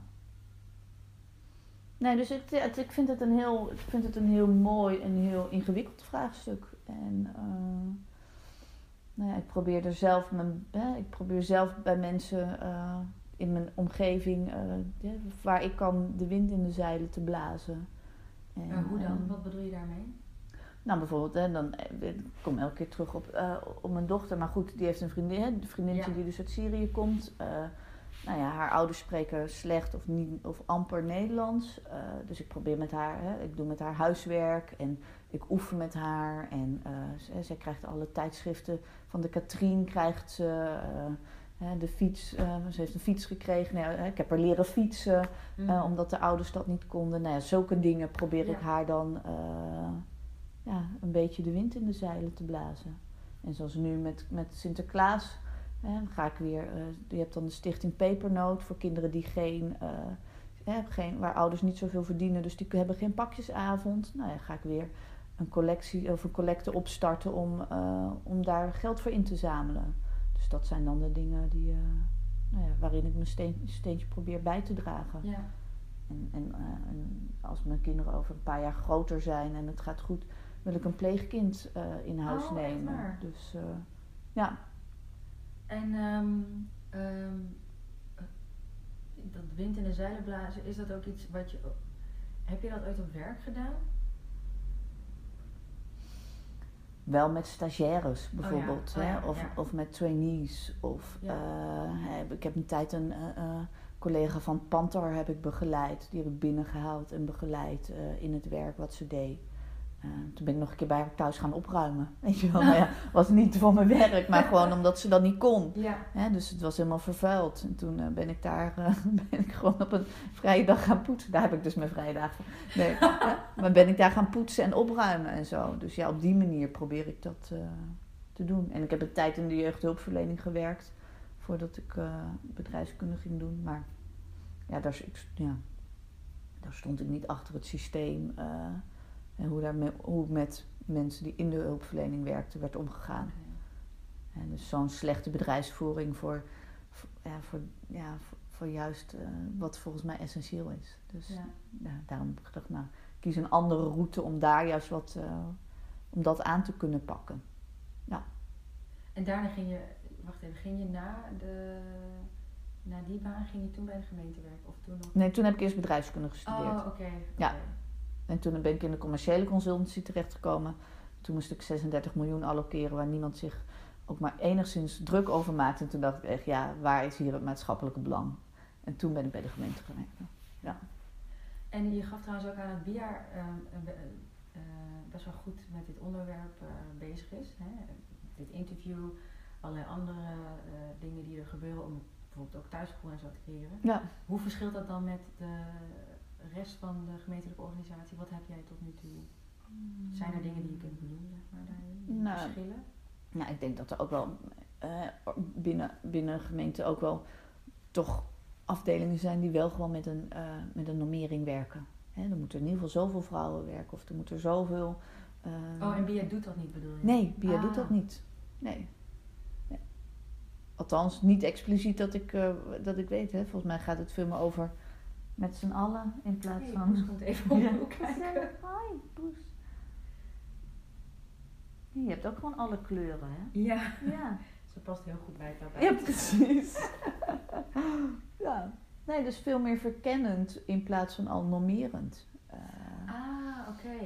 Nee, dus het, het- ik, vind het een heel, ik vind het een heel mooi en heel ingewikkeld vraagstuk. En eh, nou ja, ik probeer er zelf, mijn, hè, ik probeer zelf bij mensen eh, in mijn omgeving eh, waar ik kan de wind in de zeilen te blazen. En, Maar hoe dan? Wat bedoel je daarmee? nou, bijvoorbeeld, hè, dan, ik kom elke keer terug op, op mijn dochter. Maar goed, die heeft een vriendin, hè, vriendinnetje Ja. die dus uit Syrië komt. Eh, nou ja, haar ouders spreken slecht of, niet, of amper Nederlands. Eh, dus ik probeer met haar, hè, ik doe met haar huiswerk en ik oefen met haar. En eh, ze, zij krijgt alle tijdschriften van de Katrien, krijgt ze. eh, hè, de fiets, eh, ze heeft een fiets gekregen. Nou, ik heb haar leren fietsen. Hm. Eh, omdat de ouders dat niet konden. Nou ja, zulke dingen probeer ik haar dan eh, ja, een beetje de wind in de zeilen te blazen. En zoals nu met, met Sinterklaas dan ga ik weer. eh, je hebt dan de stichting Pepernoot voor kinderen die geen, eh, hè, geen. waar ouders niet zoveel verdienen, dus die hebben geen pakjesavond. Nou ja, ga ik weer een collectie of een collecte opstarten om, eh, om daar geld voor in te zamelen. Dus dat zijn dan de dingen die, eh, nou ja, waarin ik mijn steen, steentje probeer bij te dragen. Ja. En, en, eh, en als mijn kinderen over een paar jaar groter zijn en het gaat goed, wil ik een pleegkind eh, in huis Oh, nemen. Dus eh, ja, En ehm, ehm, eh, dat wind in de zeilen blazen, is dat ook iets wat je. Heb je dat ooit op werk gedaan? wel met stagiaires bijvoorbeeld. Oh ja, hè? Of, ja. of met trainees. Of eh, ik heb een tijd een eh, eh, collega van Pantar heb ik begeleid. Die heb ik binnengehaald en begeleid in het werk wat ze deed. Eh, toen ben ik nog een keer bij haar thuis gaan opruimen. (laughs) Weet je wel, nou ja, was niet voor mijn werk, maar gewoon (laughs) omdat ze dat niet kon. Ja. Hè, dus het was helemaal vervuild. En toen eh, ben ik daar eh, (laughs) ben ik gewoon op een vrije dag gaan poetsen. Daar heb ik dus mijn vrije dagen. Nee, maar ben ik daar gaan poetsen en opruimen en zo. Dus ja, op die manier probeer ik dat te doen. En ik heb een tijd in de jeugdhulpverlening gewerkt. Voordat ik bedrijfskunde ging doen. Maar ja daar, ik, ja, daar stond ik niet achter het systeem. En hoe, daar me- hoe met mensen die in de hulpverlening werkten werd omgegaan. En dus zo'n slechte bedrijfsvoering voor, voor, ja, voor, ja, voor, voor juist eh, wat volgens mij essentieel is. Dus Ja. ja, daarom heb ik gedacht, nou, kies een andere route om daar juist wat, eh, om dat aan te kunnen pakken. En daarna ging je, wacht even, ging je na, de, na die baan, ging je toen bij de gemeente werken? Of toen nog? Nee, toen heb ik eerst bedrijfskunde gestudeerd. Oh, oké. Ja. En toen ben ik in de commerciële consultancy terechtgekomen. Toen moest ik 36 miljoen allokeren waar niemand zich ook maar enigszins druk over maakte. En toen dacht ik echt, ja, waar is hier het maatschappelijke belang? En toen ben ik bij de gemeente gaan werken. En je gaf trouwens ook aan dat BIA ehm, eh, be- best wel goed met dit onderwerp eh, bezig is. Hè? Dit interview, allerlei andere eh, dingen die er gebeuren om bijvoorbeeld ook thuisschool en zo te creëren. Ja, Hoe verschilt dat dan met de rest van de gemeentelijke organisatie? Wat heb jij tot nu toe? Zijn er dingen die je kunt benoemen, zeg maar, daarin? Nou, verschillen? Nou, ik denk dat er ook wel eh, binnen, binnen gemeenten ook wel toch afdelingen zijn die wel gewoon met een, eh, met een normering werken. Hè, er moeten in ieder geval zoveel vrouwen werken of er moet er zoveel. eh, Oh, en BIA doet dat niet, bedoel je? Nee, BIA Ah. doet dat niet. Nee. Nee. Althans, niet expliciet dat ik, dat ik weet. Hè. Volgens mij gaat het veel meer over met z'n allen in plaats Hey, van. Poes komt even (laughs) hoek kijken. Hi, Poes. Je hebt ook gewoon alle kleuren, hè? Ja, Ja. ze past heel goed bij het tapijt. Ja, precies. (laughs) ja. Nee, dus veel meer verkennend in plaats van al normerend. Eh, Ah, oké.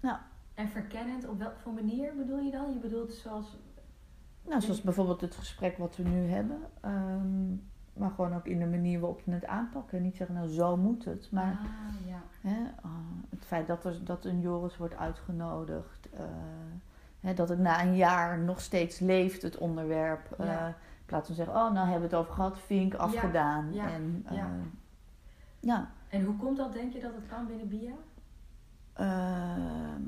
Ja. En verkennend, op welke voor manier bedoel je dan? Je bedoelt zoals... nou, zoals bijvoorbeeld het gesprek wat we nu hebben. ehm, maar gewoon ook in de manier waarop je het aanpakken. Niet zeggen, nou zo moet het. Maar Ah, ja. hè, ah, het feit dat, er, dat een Joris wordt uitgenodigd. eh, hè, dat het na een jaar nog steeds leeft, het onderwerp. eh, Ja. in plaats van zeggen, oh, nou hebben we het over gehad, vink, afgedaan. ja, En, eh, ja. ja. En hoe komt dat, denk je, dat het kan binnen BIA? Ehm,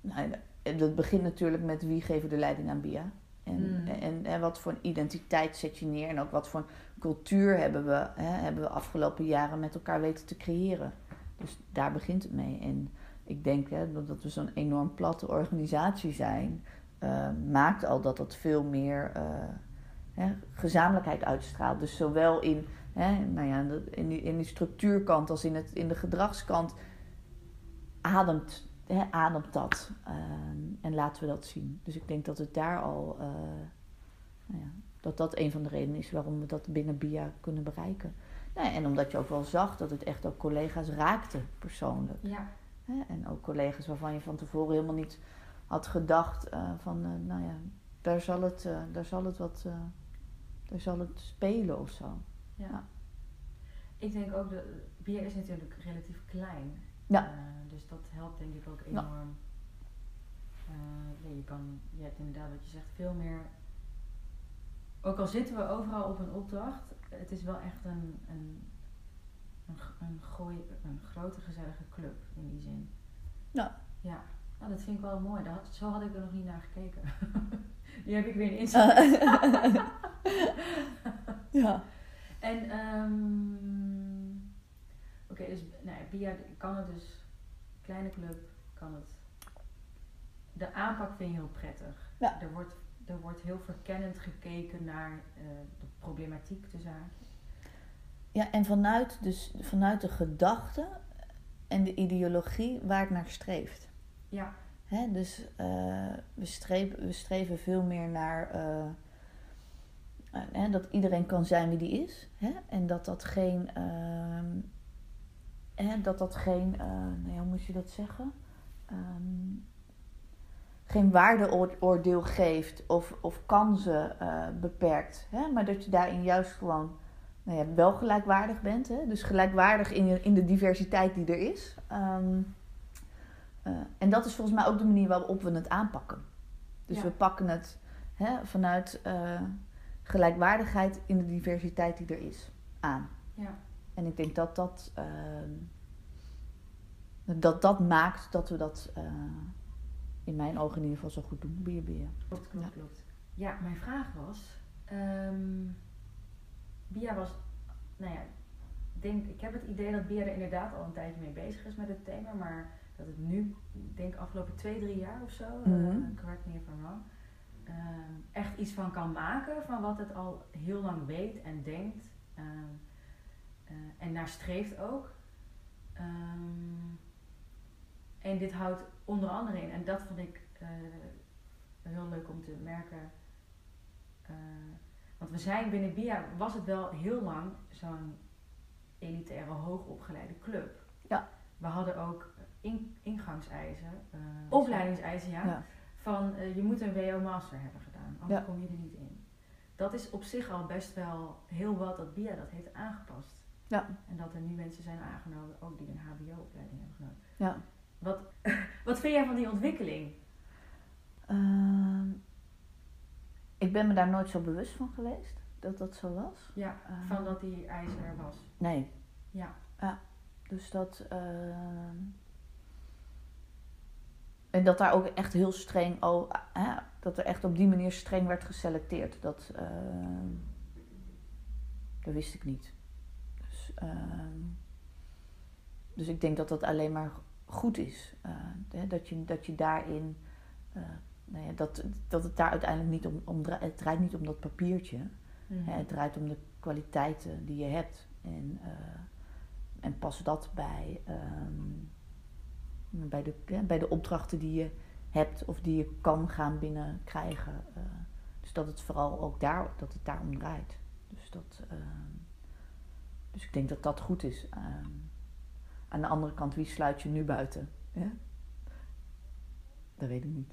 nou, dat begint natuurlijk met wie geven de leiding aan BIA. En, Mm. en, en wat voor een identiteit zet je neer. En ook wat voor een cultuur hebben we, hè, hebben we afgelopen jaren met elkaar weten te creëren. Dus daar begint het mee. En ik denk hè, dat- we zo'n enorm platte organisatie zijn. eh, maakt al dat dat veel meer eh, hè, gezamenlijkheid uitstraalt. Dus zowel in, hè, nou ja, in, die, in die structuurkant als in, het, in de gedragskant ademt, hè, ademt dat. Ehm, en laten we dat zien. Dus ik denk dat het daar al, eh, nou ja, dat dat een van de redenen is waarom we dat binnen BIA kunnen bereiken. Nou, en omdat je ook wel zag dat het echt ook collega's raakte persoonlijk. Ja. Hè? En ook collega's waarvan je van tevoren helemaal niet had gedacht eh, van, eh, nou ja, daar zal het, daar zal het wat, daar zal het spelen of zo. ja. Ja. Ik denk ook dat bier is natuurlijk relatief klein. Ja. Eh, dus dat helpt denk ik ook Ja. enorm. Eh, ja, je, kan, je hebt inderdaad wat je zegt veel meer. Ook al zitten we overal op een opdracht, het is wel echt een, een, een, een, gooi, een grote gezellige club in die zin. Ja. Ja, nou, dat vind ik wel mooi. Dat, zo had ik er nog niet naar gekeken. (laughs) Die heb ik weer in (laughs) inzicht. ja. (laughs) En, ehm dus nou Bia kan het dus, kleine club kan het. De aanpak vind je heel prettig. Ja. Er, wordt, er wordt heel verkennend gekeken naar eh, de problematiek te zaken. Ja, en vanuit, dus, vanuit de gedachte en de ideologie waar het naar streeft. Ja, Hè, dus eh, we, streven, we streven veel meer naar eh, dat iedereen kan zijn wie die is. Hè? En dat dat geen, ehm, hè, dat dat geen eh, nou ja, hoe moet je dat zeggen? Ehm, geen waardeoordeel geeft of, of kansen eh, beperkt. Hè? Maar dat je daarin juist gewoon nou ja, wel gelijkwaardig bent. Hè? Dus gelijkwaardig in, in de diversiteit die er is. Ehm, eh, en dat is volgens mij ook de manier waarop we het aanpakken. Dus Ja. we pakken het hè, vanuit gelijkwaardigheid in de diversiteit die er is aan. ja, En ik denk dat dat, ehm, dat, dat maakt dat we dat eh, in mijn ogen in ieder geval zo goed doen. Bier. klopt, klopt, Ja. klopt. Ja, mijn vraag was, ehm, Bia was, nou ja, ik denk, ik heb het idee dat Bia er inderdaad al een tijdje mee bezig is met het thema, maar dat het nu, ik denk afgelopen twee, drie jaar of zo, eh, Mhm. correct me if I'm wrong, ehm, echt iets van kan maken van wat het al heel lang weet en denkt en naar streeft ook. Ehm, en dit houdt onder andere in, en dat vond ik eh, heel leuk om te merken. eh, want we zijn binnen BIA, was het wel heel lang zo'n elitaire, hoogopgeleide club. Ja. We hadden ook in, ingangseisen, eh, opleidingseisen, ja. Ja. Van eh, je moet een WO Master hebben gedaan, anders Ja. kom je er niet in. Dat is op zich al best wel heel wat dat BIA dat heeft aangepast. Ja. En dat er nu mensen zijn aangenomen, ook die een HBO-opleiding hebben genomen. Ja. Wat, (laughs) wat vind jij van die ontwikkeling? Ehm, ik ben me daar nooit zo bewust van geweest dat dat zo was. Ja, Ah. van dat die eis er was. Nee. Ja. Dus dat. ehm, en dat daar ook echt heel streng. Oh, hè, dat er echt op die manier streng werd geselecteerd. Dat. ehm, dat wist ik niet. Dus, dus ik denk dat dat alleen maar goed is. Eh, dat, je, dat je daarin. eh, nou ja, dat, dat het daar uiteindelijk niet om, om draait. Het draait niet om dat papiertje. Mhm. Het draait om de kwaliteiten die je hebt. En, eh, en pas dat bij, ehm, bij, de, ja, bij de opdrachten die je hebt of die je kan gaan binnenkrijgen. dus dat het vooral ook daar, dat het daar om draait. Dus, dat, ehm, dus ik denk dat dat goed is. Ehm, aan de andere kant, wie sluit je nu buiten? Ja? Dat weet ik niet.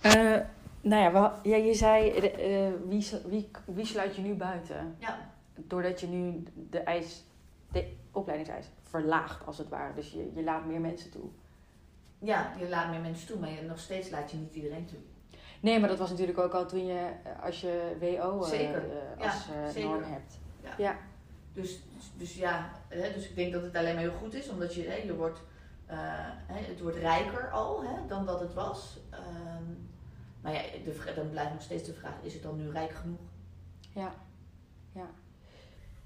Eh, nou ja, we- ja, je zei, eh, wie, wie, wie sluit je nu buiten? Ja. Doordat je nu de, eis, de opleidingseis verlaagt, als het ware. Dus je, je laat meer mensen toe. ja, je laat meer mensen toe, maar je, nog steeds laat je niet iedereen toe. Nee, maar dat was natuurlijk ook al toen je, als je WO eh, Zeker. eh, Ja, als eh, zeker. norm hebt. Ja. Ja. Dus, dus ja, hè, dus ik denk dat het alleen maar heel goed is, omdat je, hè, je wordt, eh, hè, het wordt rijker al hè, dan dat het was. Ehm, maar ja, de, dan blijft nog steeds de vraag, is het dan nu rijk genoeg? Ja. Ja.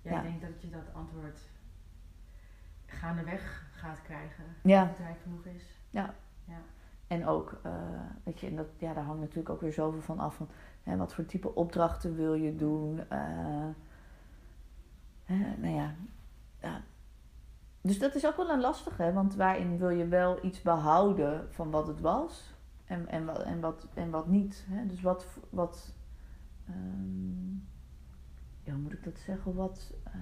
ja, Ja. ik denk dat je dat antwoord gaandeweg gaat krijgen. Ja. Of het rijk genoeg is. En ook, eh, weet je, en dat, ja, daar hangt natuurlijk ook weer zoveel van af. Van, hè, wat voor type opdrachten wil je doen? eh, nou ja, ja. Dus dat is ook wel een lastige, want waarin wil je wel iets behouden van wat het was en, en, wat, en, wat, en wat niet. Hè? Dus wat, wat, ehm, ja, hoe moet ik dat zeggen? Wat, eh,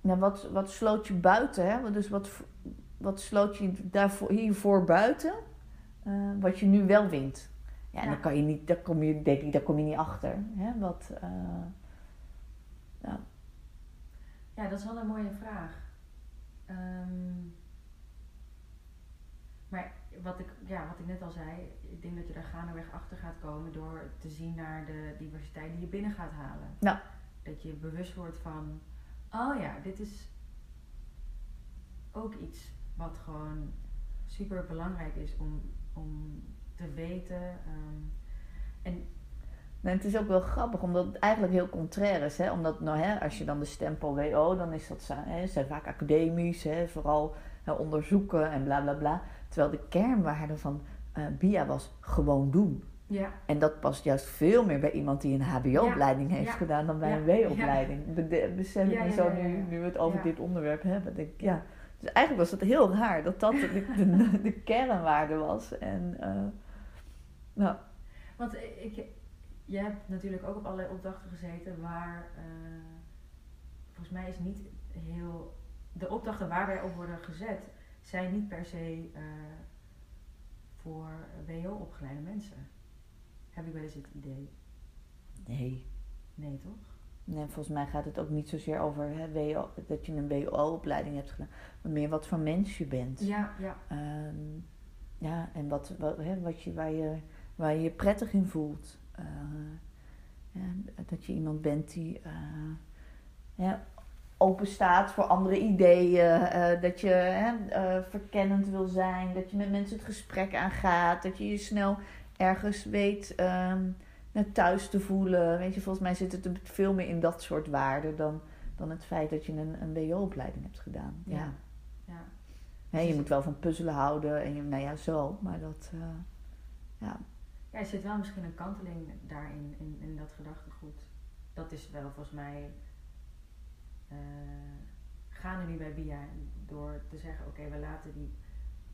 ja, wat, wat sloot je buiten? Hè? Dus wat, wat sloot je daarvoor, hiervoor buiten? eh, wat je nu wel wint. Ja, en Ja. dan kan je niet, daar kom je, denk ik, daar kom je niet achter. Hè? Wat, eh, ja. Ja, dat is wel een mooie vraag. Ehm, maar wat ik, ja, wat ik net al zei, ik denk dat je daar gaandeweg achter gaat komen door te zien naar de diversiteit die je binnen gaat halen. Ja. Dat je bewust wordt van, oh ja, dit is ook iets wat gewoon super belangrijk is om, om te weten. ehm, en het is ook wel grappig, omdat het eigenlijk heel contrair is. Hè? Omdat nou, hè, als je dan de stempel WO, dan is dat, za- hè, zijn vaak academisch, hè, vooral hè, onderzoeken en bla bla bla. Terwijl de kernwaarde van eh, BIA was gewoon doen. ja, En dat past juist veel meer bij iemand die een HBO-opleiding heeft ja, gedaan dan bij een W-opleiding. Be- Besef ik me zo nu, nu we het over dit onderwerp hebben. Denk ik, ja. Dus eigenlijk was het heel raar dat dat de, de, de kernwaarde was. En eh, nou, Want ik, jij hebt natuurlijk ook op allerlei opdrachten gezeten waar, eh, volgens mij is niet heel, de opdrachten waar wij op worden gezet, zijn niet per se eh, voor WO-opgeleide mensen. Heb ik wel eens het idee? nee. Nee, toch? Nee, volgens mij gaat het ook niet zozeer over hè, WO, dat je een WO-opleiding hebt gedaan, maar meer wat voor mens je bent. Ja, ja. Ehm, ja, en wat, wat, hè, wat je, waar, je, waar je je prettig in voelt. Eh, ja, dat je iemand bent die eh, ja, open staat voor andere ideeën. eh, dat je verkennend wil zijn. Dat je met mensen het gesprek aangaat. Dat je je snel ergens weet ehm, naar thuis te voelen. Weet je, volgens mij zit het er veel meer in dat soort waarden dan, dan het feit dat je een, een WO-opleiding hebt gedaan. Ja. ja. je moet wel van puzzelen houden en je, nou ja, zo, maar dat, ja. Ja, er zit wel misschien een kanteling daarin, in, in dat gedachtegoed. Dat is wel volgens mij eh gaande nu bij BIA door te zeggen, oké, we laten die,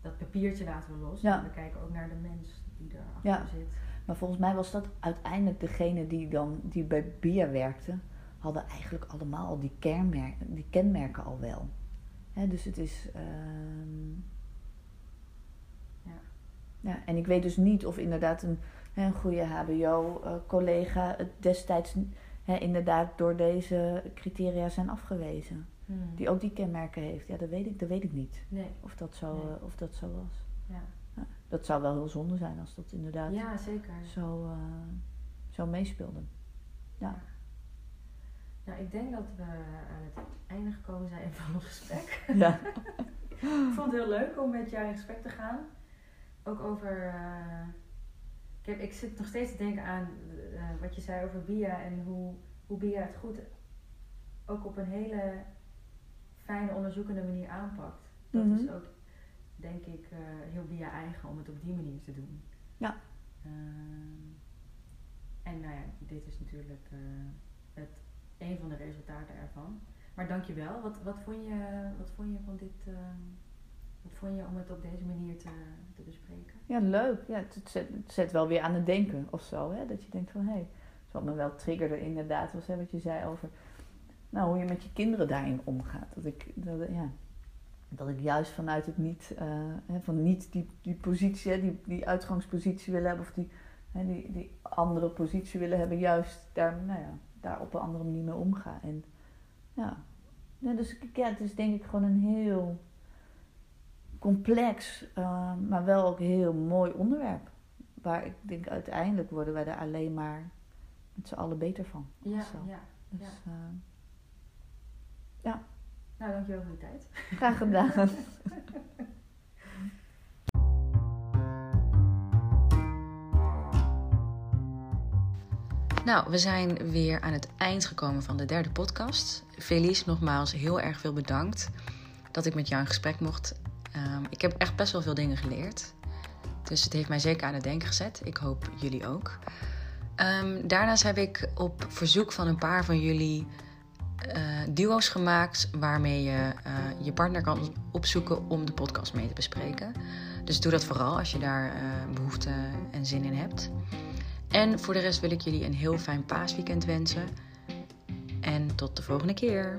dat papiertje laten we los. Ja. En we kijken ook naar de mens die erachter Ja. zit. Maar volgens mij was dat uiteindelijk degene die dan, die bij BIA werkte, hadden eigenlijk allemaal al die, kernmerken, die kenmerken al wel. Dus het is, ehm. Ja. En ik weet dus niet of inderdaad een, een goede HBO-collega het destijds hè, inderdaad door deze criteria zijn afgewezen. Hmm. Die ook die kenmerken heeft. Ja, dat weet ik, dat weet ik niet. Nee, Of dat zo, Nee. eh, of dat zo was. ja. Ja, dat zou wel heel zonde zijn als dat inderdaad ja, zeker. zo, eh, zo meespeelde. Ja. Nou, ik denk dat we aan het einde gekomen zijn van ons gesprek. Ja. (laughs) ik vond het heel leuk om met jou in gesprek te gaan. Ook over. eh, ik, heb, ik zit nog steeds te denken aan eh, wat je zei over BIA en hoe, hoe BIA het goed ook op een hele fijne onderzoekende manier aanpakt. Dat is Mhm. ook, denk ik, eh, heel BIA eigen om het op die manier te doen. Ja. Ehm, en nou ja, dit is natuurlijk het, een van de resultaten ervan. Maar dankjewel. Wat, wat, vond je, wat vond je van dit? Wat vond je om het op deze manier te, te bespreken? ja, leuk. Ja, het, zet, het zet wel weer aan het denken of zo. Hè? Dat je denkt van, hé, hey, wat me wel triggerde inderdaad was hè, wat je zei over nou, hoe je met je kinderen daarin omgaat. Dat ik, dat, ja, dat ik juist vanuit het niet, eh, hè, van niet die, die positie, hè, die, die uitgangspositie willen hebben of die, hè, die, die andere positie willen hebben, juist daar, nou ja, daar op een andere manier mee omgaan. En ja, dus ja, het is denk ik gewoon een heel complex, eh, maar wel ook heel mooi onderwerp. Waar ik denk uiteindelijk worden wij er alleen maar met z'n allen beter van. Ja, Zo. ja. Dus Ja. eh, Nou, dankjewel voor je tijd. graag gedaan. (laughs) Nou, we zijn weer aan het eind gekomen van de derde podcast. Felice, nogmaals heel erg veel bedankt dat ik met jou in gesprek mocht. Ehm, ik heb echt best wel veel dingen geleerd. Dus het heeft mij zeker aan het denken gezet. Ik hoop jullie ook. Ehm, daarnaast heb ik op verzoek van een paar van jullie eh, duo's gemaakt waarmee je eh, je partner kan opzoeken om de podcast mee te bespreken. Dus doe dat vooral als je daar uh, behoefte en zin in hebt. En voor de rest wil ik jullie een heel fijn paasweekend wensen. En tot de volgende keer.